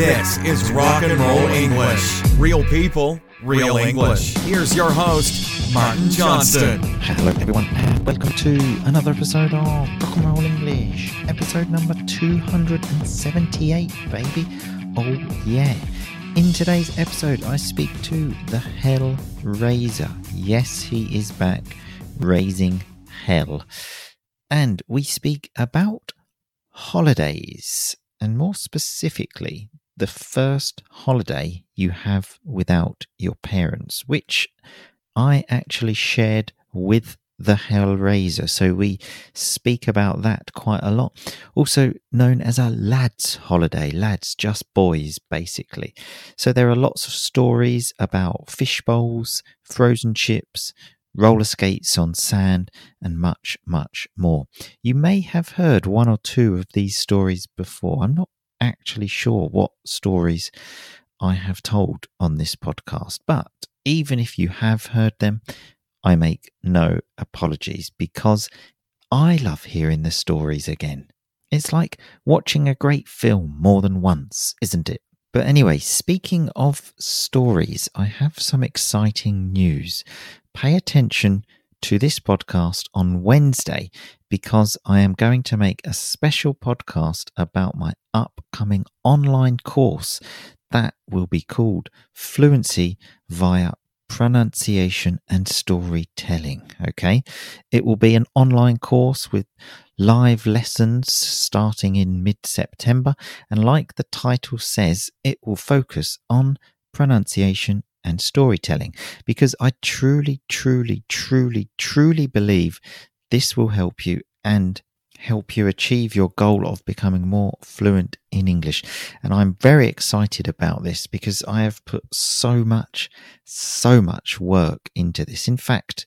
This is Rock and Roll English. Real people, real English. Here's your host, Martin Johnston. Hello, everyone, and welcome to another episode of Rock and Roll English, episode number 278, baby. Oh, yeah. In today's episode, I speak to the Hell Raiser. Yes, he is back, raising hell. And we speak about holidays, and more specifically, the first holiday you have without your parents, which I actually shared with the Hellraiser. So we speak about that quite a lot. Also known as a lads' holiday, lads, just boys, basically. So there are lots of stories about fish bowls, frozen chips, roller skates on sand, and much, much more. You may have heard one or two of these stories before. I'm not actually sure what stories I have told on this podcast, but even if you have heard them, I make no apologies because I love hearing the stories again. It's like watching a great film more than once, isn't it? But anyway, speaking of stories, I have some exciting news. Pay attention to this podcast on Wednesday because I am going to make a special podcast about my upcoming online course that will be called Fluency via Pronunciation and Storytelling. Okay. It will be an online course with live lessons starting in mid September. And like the title says, it will focus on pronunciation and storytelling because I truly, truly, truly, truly believe this will help you and help you achieve your goal of becoming more fluent in English. And I'm very excited about this because I have put so much, so much work into this. In fact,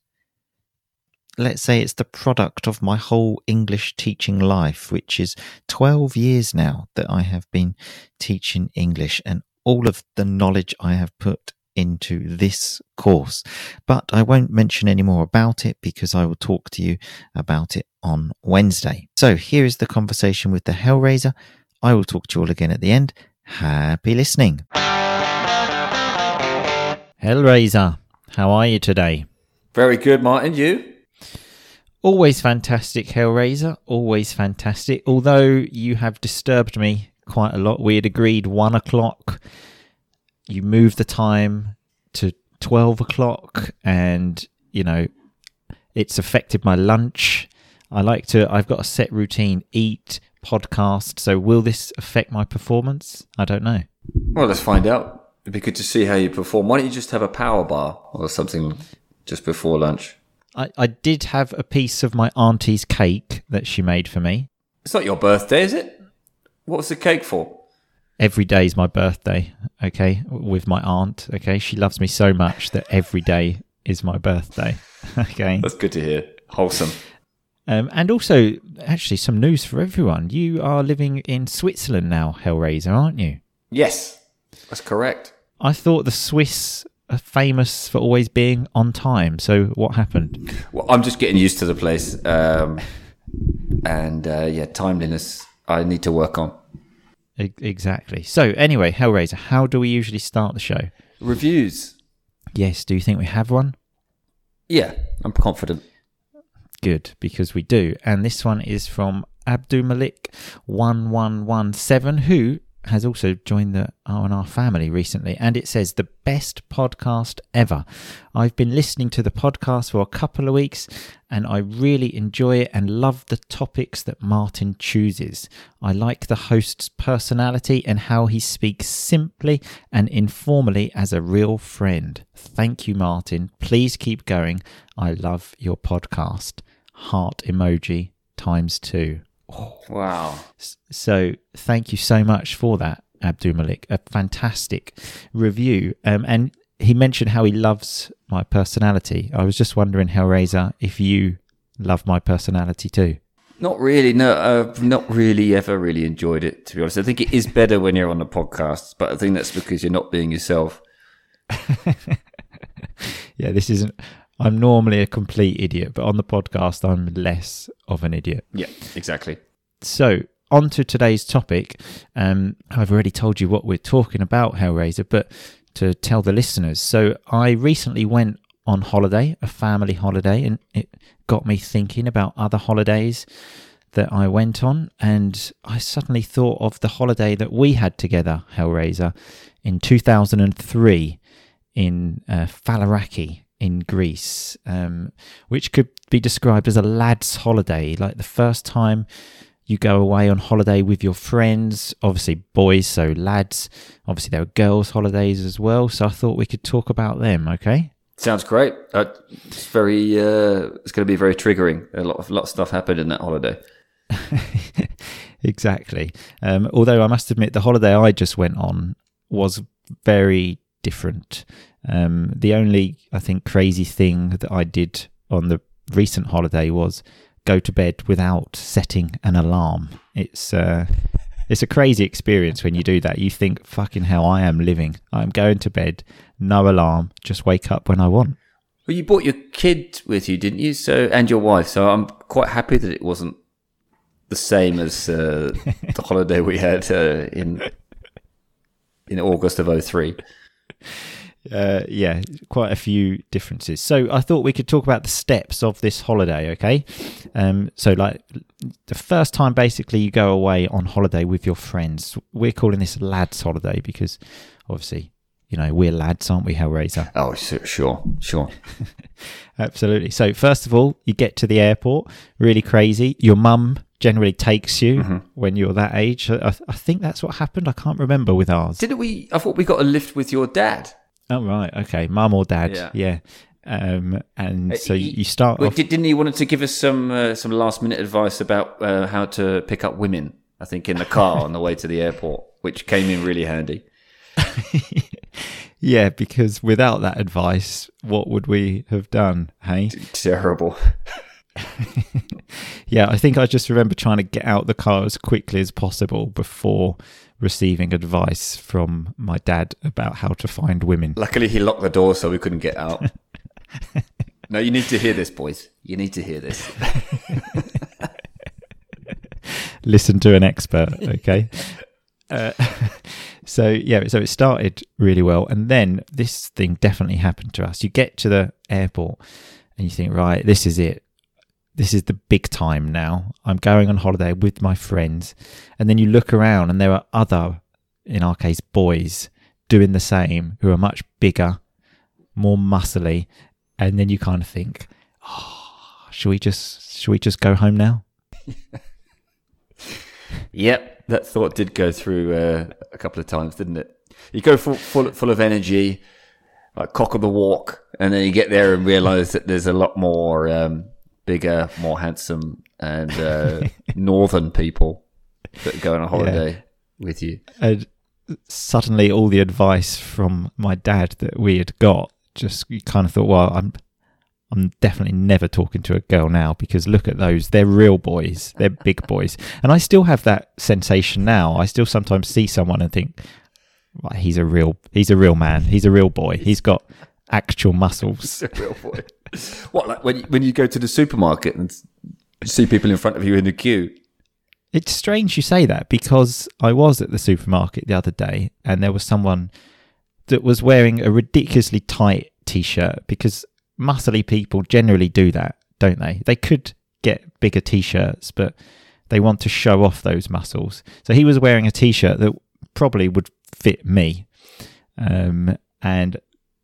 let's say it's the product of my whole English teaching life, which is 12 years now that I have been teaching English and all of the knowledge I have put into this course. But I won't mention any more about it because I will talk to you about it on Wednesday. So here is the conversation with the Hellraiser. I will talk to you all again at the end. Happy listening. Hellraiser, how are you today? Very good, Martin. You? Always fantastic, Hellraiser. Always fantastic. Although you have disturbed me quite a lot. We had agreed one o'clock you move the time to 12 o'clock and you know it's affected my lunch. I like to i've got a set routine eat podcast. So will this affect my performance? I don't know. Well let's find out. It'd be good to see how you perform. Why don't you just have a power bar or something just before lunch? I, I did have a piece of my auntie's cake that she made for me. It's not your birthday is it? What was the cake for every day is my birthday, okay, with my aunt, okay? She loves me so much that every day is my birthday, okay? That's good to hear. Wholesome. Um, and also, actually, some news for everyone. You are living in Switzerland now, Hellraiser, aren't you? Yes, that's correct. I thought the Swiss are famous for always being on time. So, what happened? Well, I'm just getting used to the place. Um, and uh, yeah, timeliness I need to work on. Exactly. So, anyway, Hellraiser, how do we usually start the show? Reviews. Yes. Do you think we have one? Yeah, I'm confident. Good, because we do. And this one is from Abdul Malik 1117, who has also joined the R&R family recently, and it says the best podcast ever. I've been listening to the podcast for a couple of weeks, and I really enjoy it and love the topics that Martin chooses. I like the host's personality and how he speaks simply and informally as a real friend. Thank you, Martin. Please keep going. I love your podcast. Heart emoji times two. Oh, wow. So thank you so much for that, Abdul Malik. A fantastic review. Um, and he mentioned how he loves my personality. I was just wondering, Hellraiser, if you love my personality too. Not really. No, I've not really ever really enjoyed it, to be honest. I think it is better when you're on the podcast, but I think that's because you're not being yourself. yeah, this isn't. I'm normally a complete idiot, but on the podcast, I'm less of an idiot. Yeah, exactly. So on to today's topic. Um, I've already told you what we're talking about, Hellraiser, but to tell the listeners. So I recently went on holiday, a family holiday, and it got me thinking about other holidays that I went on, and I suddenly thought of the holiday that we had together, Hellraiser, in 2003 in uh, Faliraki in Greece, um, which could be described as a lad's holiday, like the first time you go away on holiday with your friends, obviously boys, so lads. Obviously, there were girls' holidays as well. So I thought we could talk about them, okay? Sounds great. Uh, it's very. Uh, it's going to be very triggering. A lot of lot of stuff happened in that holiday. exactly. Um, although I must admit, the holiday I just went on was very different. Um, the only, I think, crazy thing that I did on the recent holiday was go to bed without setting an alarm. It's uh, it's a crazy experience when you do that. You think, "Fucking hell, I am living. I'm going to bed, no alarm, just wake up when I want." Well, you brought your kid with you, didn't you? So and your wife. So I'm quite happy that it wasn't the same as uh, the holiday we had uh, in in August of 03. Uh, yeah, quite a few differences. So I thought we could talk about the steps of this holiday, okay? Um, so like the first time basically you go away on holiday with your friends, we're calling this lads holiday because obviously, you know, we're lads, aren't we, Hellraiser? Oh, sure, sure. Absolutely. So first of all, you get to the airport, really crazy. Your mum generally takes you mm-hmm. when you're that age. I, I think that's what happened. I can't remember with ours. Didn't we? I thought we got a lift with your dad. Oh right, okay, mum or dad, yeah. yeah. Um, and uh, so he, you start. Off... Didn't he want to give us some uh, some last minute advice about uh, how to pick up women? I think in the car on the way to the airport, which came in really handy. yeah, because without that advice, what would we have done? Hey, terrible. yeah, I think I just remember trying to get out the car as quickly as possible before receiving advice from my dad about how to find women. Luckily, he locked the door so we couldn't get out. no, you need to hear this, boys. You need to hear this. Listen to an expert, okay? Uh, so yeah, so it started really well, and then this thing definitely happened to us. You get to the airport, and you think, right, this is it this is the big time now. I'm going on holiday with my friends. And then you look around and there are other, in our case, boys doing the same who are much bigger, more muscly. And then you kind of think, oh, should we just, should we just go home now? yep. That thought did go through uh, a couple of times, didn't it? You go full, full, full of energy, like cock of the walk, and then you get there and realize that there's a lot more, um, bigger, more handsome, and uh, northern people that go on a holiday yeah. with you. And suddenly, all the advice from my dad that we had got just you kind of thought, well, I'm. I'm definitely never talking to a girl now because look at those. They're real boys. They're big boys. And I still have that sensation now. I still sometimes see someone and think, well, he's a real he's a real man. He's a real boy. He's got actual muscles. He's a real boy. What like when you, when you go to the supermarket and see people in front of you in the queue? It's strange you say that because I was at the supermarket the other day and there was someone that was wearing a ridiculously tight t-shirt because muscly people generally do that, don't they? They could get bigger t-shirts, but they want to show off those muscles. So he was wearing a t-shirt that probably would fit me. Um, and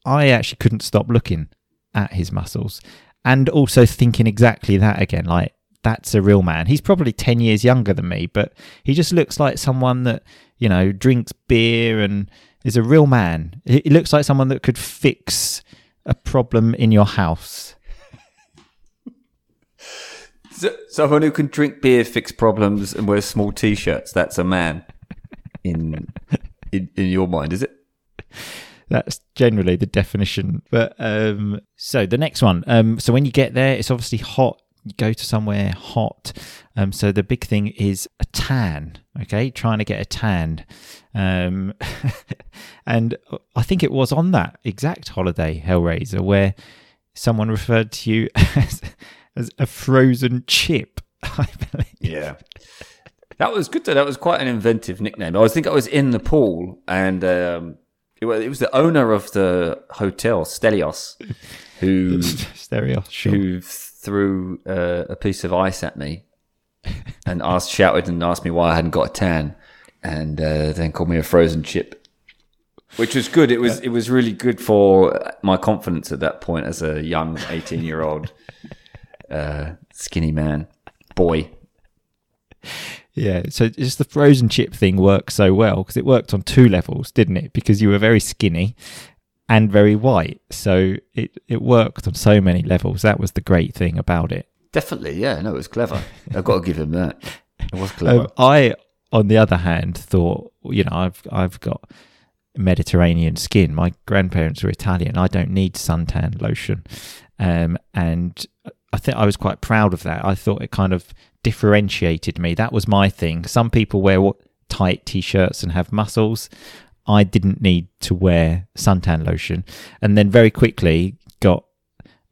I actually couldn't stop looking at his muscles. And also thinking exactly that again like that's a real man. He's probably 10 years younger than me but he just looks like someone that you know drinks beer and is a real man. He looks like someone that could fix a problem in your house. So, someone who can drink beer fix problems and wear small t-shirts that's a man in in, in your mind is it that's generally the definition. But um, so the next one. Um, so when you get there, it's obviously hot. You go to somewhere hot. Um, so the big thing is a tan. Okay, trying to get a tan. Um, and I think it was on that exact holiday, Hellraiser, where someone referred to you as, as a frozen chip. I believe. Yeah. That was good though. That was quite an inventive nickname. I was think I was in the pool and um, it, was, it was the owner of the hotel, Stelios, who Stereo, sure. who threw uh, a piece of ice at me and asked, shouted and asked me why I hadn't got a tan, and uh, then called me a frozen chip, which was good. It was it was really good for my confidence at that point as a young eighteen year old uh, skinny man boy. Yeah, so just the frozen chip thing worked so well because it worked on two levels, didn't it? Because you were very skinny and very white, so it it worked on so many levels. That was the great thing about it. Definitely, yeah. No, it was clever. I've got to give him that. It was clever. Um, I, on the other hand, thought you know I've I've got Mediterranean skin. My grandparents were Italian. I don't need suntan lotion, um, and I think I was quite proud of that. I thought it kind of differentiated me. That was my thing. Some people wear tight t-shirts and have muscles. I didn't need to wear suntan lotion, and then very quickly got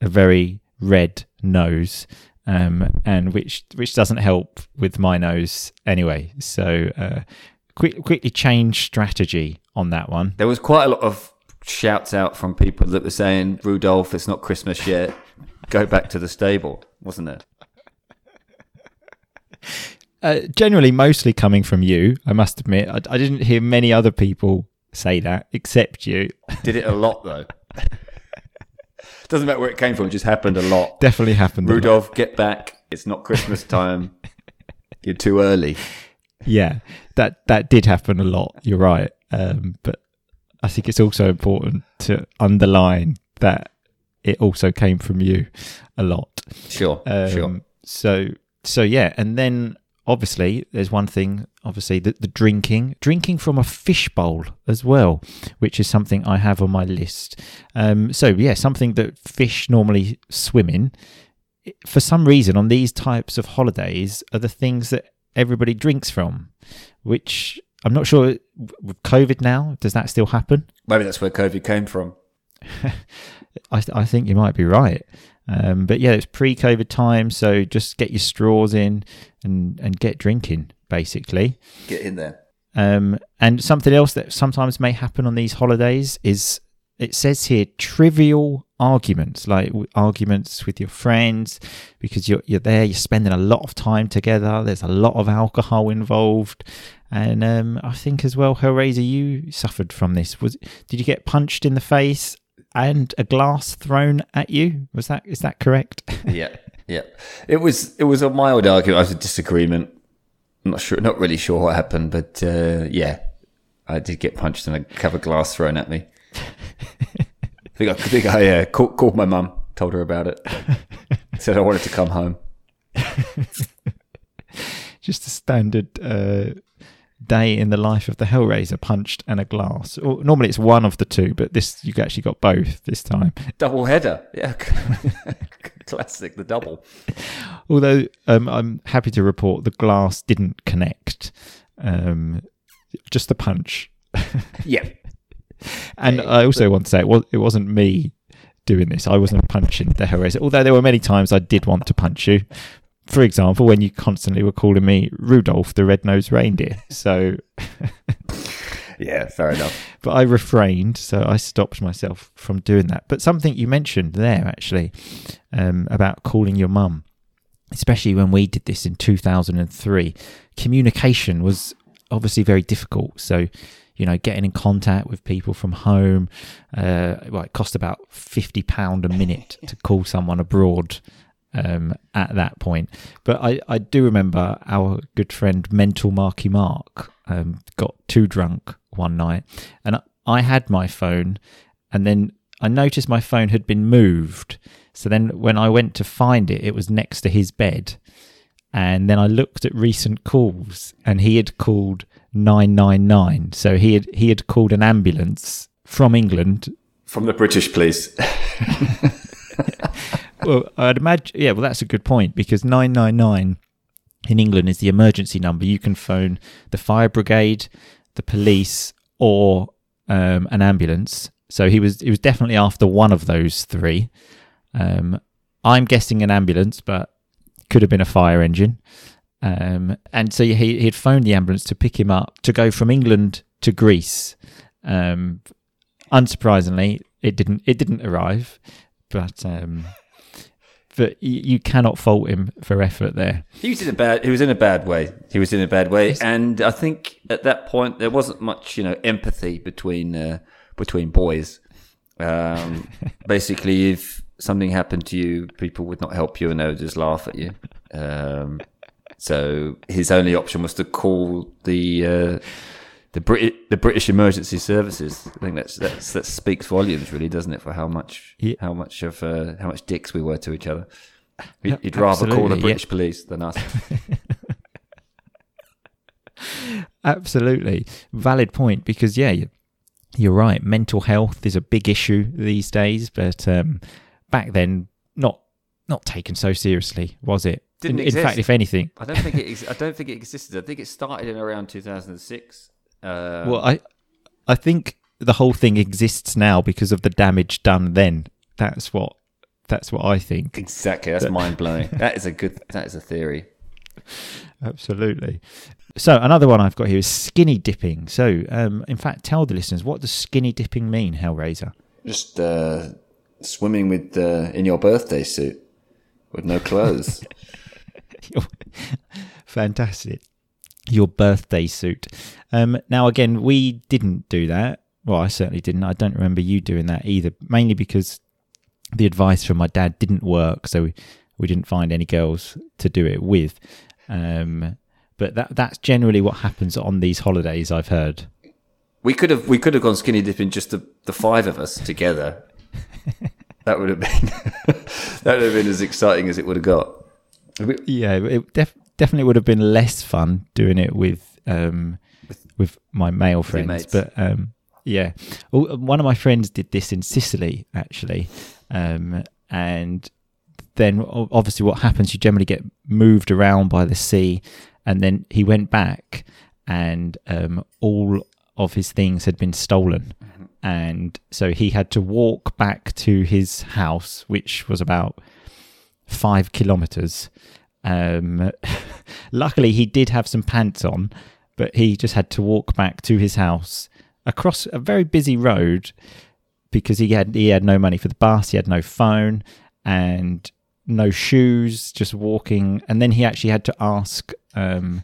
a very red nose, um, and which which doesn't help with my nose anyway. So uh, quick, quickly change strategy on that one. There was quite a lot of shouts out from people that were saying, Rudolph, it's not Christmas yet. Go back to the stable, wasn't it? Uh, generally, mostly coming from you. I must admit, I, I didn't hear many other people say that except you. Did it a lot, though. Doesn't matter where it came from, it just happened a lot. Definitely happened. a lot. Rudolph, get back. It's not Christmas time. You're too early. Yeah, that that did happen a lot. You're right, um, but I think it's also important to underline that it also came from you a lot. Sure, Um, sure. So so yeah, and then obviously there's one thing. Obviously the, the drinking, drinking from a fish bowl as well, which is something I have on my list. Um, so yeah, something that fish normally swim in. For some reason, on these types of holidays, are the things that everybody drinks from, which I'm not sure with COVID now. Does that still happen? Maybe that's where COVID came from. I, I think you might be right. Um, but yeah, it's pre-COVID time, so just get your straws in and and get drinking, basically. Get in there. Um, and something else that sometimes may happen on these holidays is it says here trivial arguments, like arguments with your friends, because you're you're there, you're spending a lot of time together. There's a lot of alcohol involved, and um, I think as well, Hellraiser, you suffered from this. Was did you get punched in the face and a glass thrown at you? Was that is that correct? yeah, yeah. It was it was a mild argument. It was a disagreement. I'm not sure, not really sure what happened, but uh, yeah, I did get punched and a covered glass thrown at me. I think I, I think I uh, called, called my mum, told her about it, said I wanted to come home. Just a standard uh, day in the life of the Hellraiser, punched and a glass. Or, normally it's one of the two, but this you actually got both this time. Double header, yeah, classic, the double. Although um, I'm happy to report the glass didn't connect, um, just the punch. Yeah, And I also want to say it, was, it wasn't me doing this. I wasn't punching the Hellraiser. Although there were many times I did want to punch you. For example, when you constantly were calling me Rudolph the Red-Nosed Reindeer. So, yeah, fair enough. but I refrained, so I stopped myself from doing that. But something you mentioned there actually um, about calling your mum, especially when we did this in 2003, communication was obviously very difficult. So, you know, getting in contact with people from home, uh, well, it cost about fifty pound a minute to call someone abroad um, at that point. But I, I do remember our good friend Mental Marky Mark um, got too drunk one night, and I- had my phone, and then I noticed my phone had been moved. So then when I went to find it, it was next to his bed. And then I looked at recent calls, and he had called 999. So he had he had called an ambulance from England From the British police. well, I'd imagine. Yeah, well, that's a good point because nine nine nine in England is the emergency number. You can phone the fire brigade, the police, or um, an ambulance. So he was he was definitely after one of those three. Um, I'm guessing an ambulance, but could have been a fire engine. Um, and so he he'd phoned the ambulance to pick him up to go from England to Greece. Um, unsurprisingly, it didn't it didn't arrive, but um, but you, cannot fault him for effort there. He was in a bad. He was in a bad way. He was in a bad way, and I think at that point there wasn't much, you know, empathy between uh, between boys. Um, basically, if something happened to you, people would not help you, and they would just laugh at you. Um, so his only option was to call the uh, the Brit- the British emergency services. I think that's, that's that speaks volumes, really, doesn't it, for how much Yeah. how much of uh, how much dicks we were to each other. He'd rather call the Absolutely, yeah. British police than us. Absolutely valid point because yeah, you- you're right. Mental health is a big issue these days, but um, back then, not not taken so seriously, was it? Didn't in, in fact, if anything, I don't think it. Ex- I don't think it existed. I think it started in around 2006. Uh, well, I I think the whole thing exists now because of the damage done then. That's what that's what I think. exactly. That's mind blowing. That is a good. That is a theory. Absolutely. So another one I've got here is skinny dipping. So, um, in fact, tell the listeners what does skinny dipping mean, Hellraiser? Just uh, swimming with uh, in your birthday suit with no clothes. Fantastic. Your birthday suit. Um, now, again, we didn't do that. Well, I certainly didn't. I don't remember you doing that either, mainly because the advice from my dad didn't work. So we, we didn't find any girls to do it with. Um, but that that's generally what happens on these holidays, I've heard. we could have. We could have gone skinny dipping just the, the five of us together. that would have been. that would have been as exciting as it would have got. Yeah, it def- definitely would have been less fun doing it with um, with my male friends. But um, yeah, Oh, one of my friends did this in Sicily actually, um, and then obviously what happens? You generally get moved around by the sea, and then he went back, and um, all of his things had been stolen. And so he had to walk back to his house, which was about five kilometers. Um, luckily, he did have some pants on, but he just had to walk back to his house across a very busy road because he had he had no money for the bus, he had no phone, and no shoes. Just walking, and then he actually had to ask. Um,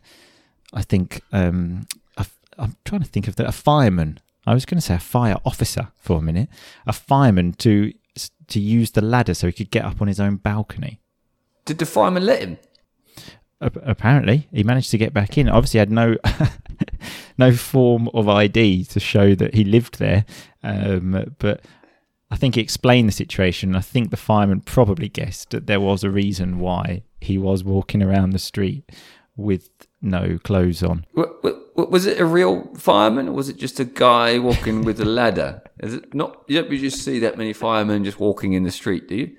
I think um, a, I'm trying to think of the, a fireman. I was going to say a fire officer for a minute. A fireman to to use the ladder so he could get up on his own balcony. Did the fireman let him? Apparently, he managed to get back in. Obviously, had no no form of ID to show that he lived there. Um, but I think he explained the situation. I think the fireman probably guessed that there was a reason why he was walking around the street with no clothes on. Wa- wa- wa- Was it a real fireman, or was it just a guy walking with a ladder? Is it not? You don't just see that many firemen just walking in the street, do you?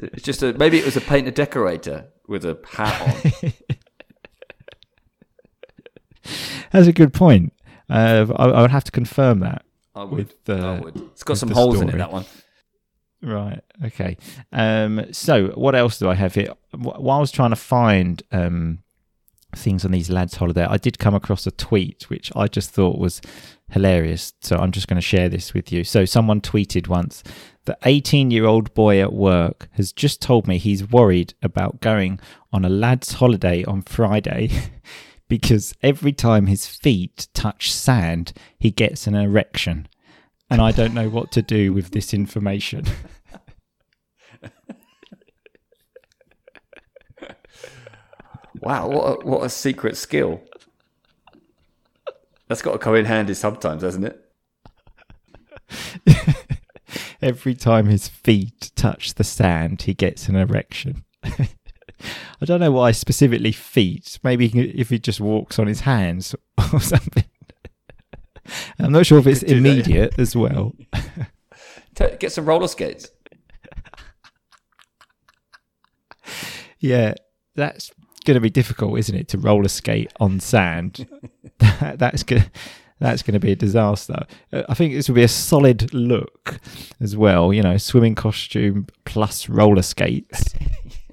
It's just a maybe it was a painter decorator with a hat on. That's a good point. Uh, I, I would have to confirm that. I would. With, uh, I would. It's got some holes in it. That one. Right. Okay. Um, so what else do I have here? Wh- While I was trying to find um, things on these lads' holiday, I did come across a tweet which I just thought was hilarious. So I'm just going to share this with you. So someone tweeted once the 18 year old boy at work has just told me he's worried about going on a lad's holiday on Friday. Because every time his feet touch sand, he gets an erection. And I don't know what to do with this information. Wow, what a, what a secret skill. That's got to come in handy sometimes, hasn't it? Every time his feet touch the sand, he gets an erection. I don't know why specifically feet. Maybe if he just walks on his hands or something. I'm not sure if it's do that, immediate as well. Get some roller skates. Yeah, that's going to be difficult, isn't it, to roller skate on sand? that, that's going that's going to be a disaster. Uh, I think this will be a solid look as well. You know, swimming costume plus roller skates.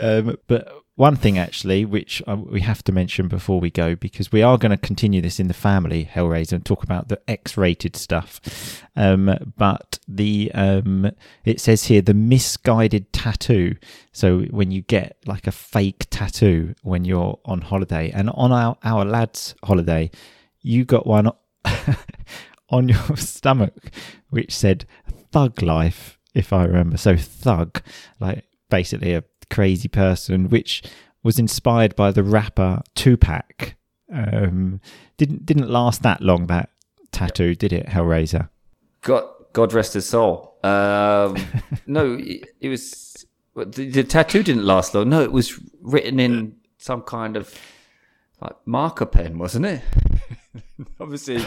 Um, but one thing, actually, which uh, we have to mention before we go, because we are going to continue this in the family Hellraiser and talk about the X-rated stuff. Um, but the um, it says here the misguided tattoo. So when you get like a fake tattoo when you're on holiday, and on our our lads' holiday, you got one on your stomach which said "Thug Life," if I remember. So thug, like basically a crazy person, which was inspired by the rapper Tupac. Um, didn't didn't last that long that tattoo, did it, Hellraiser? God, God rest his soul. Um, no, it, it was the, the tattoo didn't last long. No, it was written in some kind of like marker pen, wasn't it? Obviously,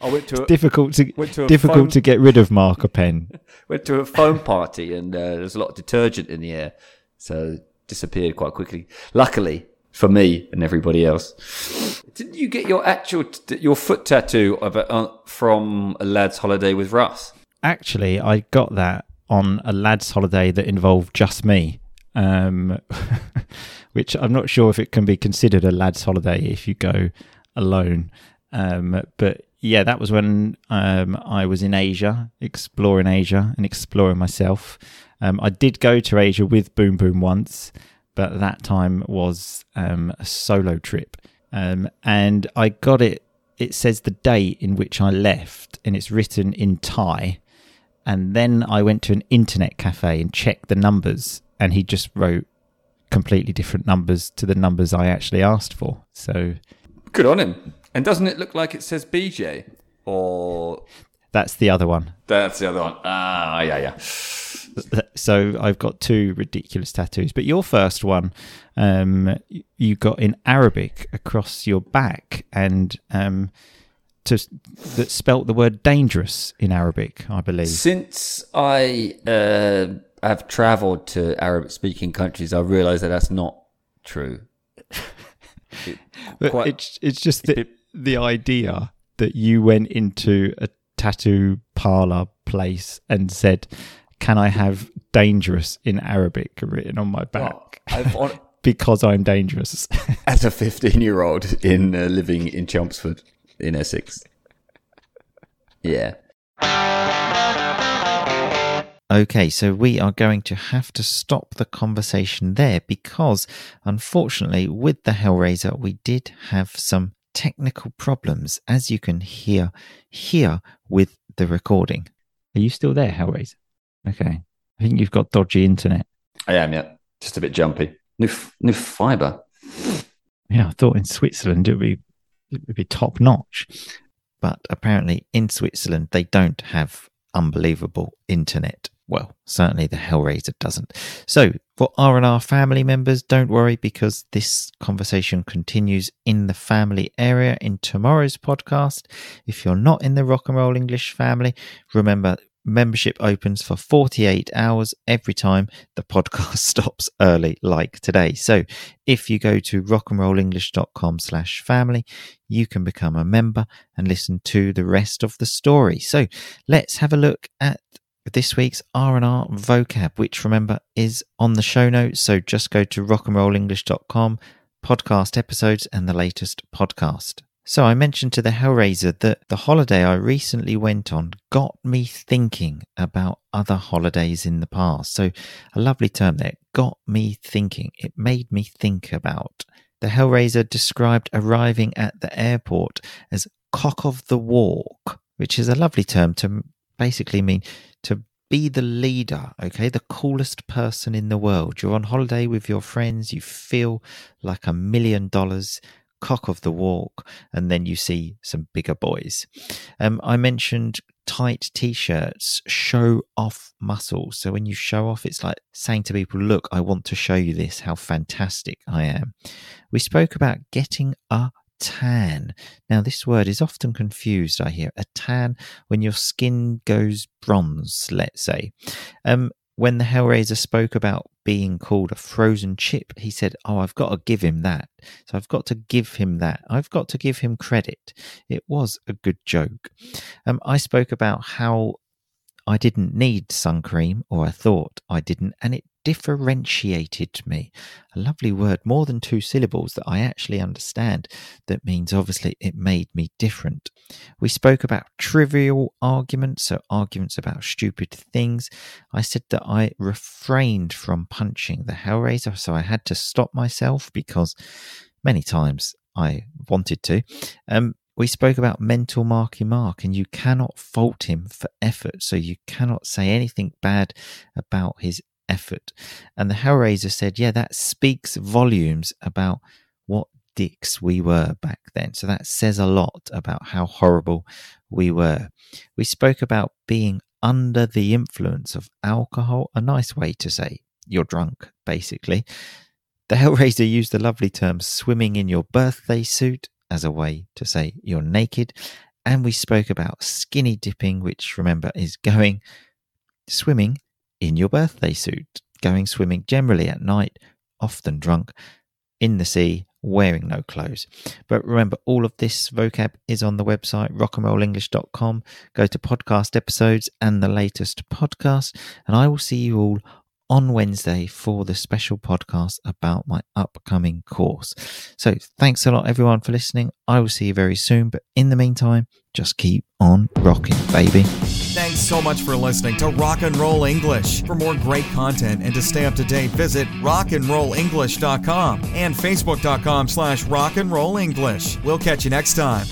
I went to a, Difficult to, to difficult phone- to get rid of marker pen. went to a foam party and uh, there was a lot of detergent in the air, so disappeared quite quickly. Luckily for me and everybody else. Didn't you get your actual t- your foot tattoo of a, uh, from a lad's holiday with Russ? Actually, I got that on a lads' holiday that involved just me. Um, which I'm not sure if it can be considered a lads' holiday if you go alone. Um, but yeah, that was when um, I was in Asia, exploring Asia and exploring myself. Um, I did go to Asia with Boom Boom once, but that time was um, a solo trip. Um, and I got it, it says the date in which I left, and it's written in Thai. And then I went to an internet cafe and checked the numbers, and he just wrote completely different numbers to the numbers I actually asked for. So Good on him. And doesn't it look like it says BJ? Or that's the other one. that's the other one. Ah, yeah, yeah. So I've got two ridiculous tattoos, but your first one, um, you got in Arabic across your back, and um, to that spelt the word dangerous in Arabic, I believe. Since I uh, have travelled to Arabic-speaking countries, I realise that that's not true. It- quite- it's it's just the, the idea that you went into a tattoo parlor place and said, "Can I have dangerous in Arabic written on my back?" I've on, because I'm dangerous. as a 15-year-old in uh, living in Chelmsford in Essex. Yeah. Okay, so we are going to have to stop the conversation there because, unfortunately, with the Hellraiser, we did have some technical problems, as you can hear here with the recording. Are you still there, Hellraiser? Okay. I think you've got dodgy internet. I am, yeah. Just a bit jumpy. New, f- new fibre. Yeah, I thought in Switzerland it would be it would be top notch, but apparently in Switzerland they don't have unbelievable internet. Well, certainly the Hellraiser doesn't. So for R and R family members, don't worry because this conversation continues in the family area in tomorrow's podcast. If you're not in the Rock and Roll English family, remember membership opens for 48 hours every time the podcast stops early like today. So if you go to rockandrollenglish.com slash family you can become a member and listen to the rest of the story. So let's have a look at this week's r&r vocab which remember is on the show notes. So just go to rockandrollenglish.com podcast episodes and the latest podcast so I mentioned to the Hellraiser that the holiday I recently went on got me thinking about other holidays in the past. So a lovely term there, got me thinking. It made me think about. The Hellraiser described arriving at the airport as cock of the walk, which is a lovely term to basically mean to be the leader, okay? The coolest person in the world. You're on holiday with your friends, you feel like a million dollars cock of the walk, and then you see some bigger boys. Um, I mentioned tight t-shirts show off muscles. So when you show off, it's like saying to people, "Look, I want to show you this. How fantastic I am." We spoke about getting a tan. Now, this word is often confused. I hear a tan when your skin goes bronze. Let's say. Um, when the Hellraiser spoke about being called a frozen chip, he said, Oh, I've got to give him that. So I've got to give him that. I've got to give him credit. It was a good joke. Um, I spoke about how I didn't need sun cream, or I thought I didn't, and it differentiated me. A lovely word, more than two syllables that I actually understand. That means obviously it made me different. We spoke about trivial arguments, so arguments about stupid things. I said that I refrained from punching the Hellraiser, so I had to stop myself because many times I wanted to. Um, we spoke about mental Marky Mark, and you cannot fault him for effort. So you cannot say anything bad about his effort. And the Hellraiser said, yeah, that speaks volumes about what dicks we were back then. So that says a lot about how horrible we were. We spoke about being under the influence of alcohol, a nice way to say you're drunk, basically. The Hellraiser used the lovely term swimming in your birthday suit as a way to say you're naked. And we spoke about skinny dipping, which remember is going swimming in your birthday suit, going swimming generally at night, often drunk, in the sea, wearing no clothes. But remember, all of this vocab is on the website rockandrollenglish.com. Go to podcast episodes and the latest podcast, and I will see you all on Wednesday for the special podcast about my upcoming course. So thanks a lot, everyone, for listening. I will see you very soon. But in the meantime, just keep on rocking, baby. Thanks so much for listening to Rock and Roll English. For more great content and to stay up to date, visit rockandrollenglish.com and facebook.com slash rock and roll English. We'll catch you next time.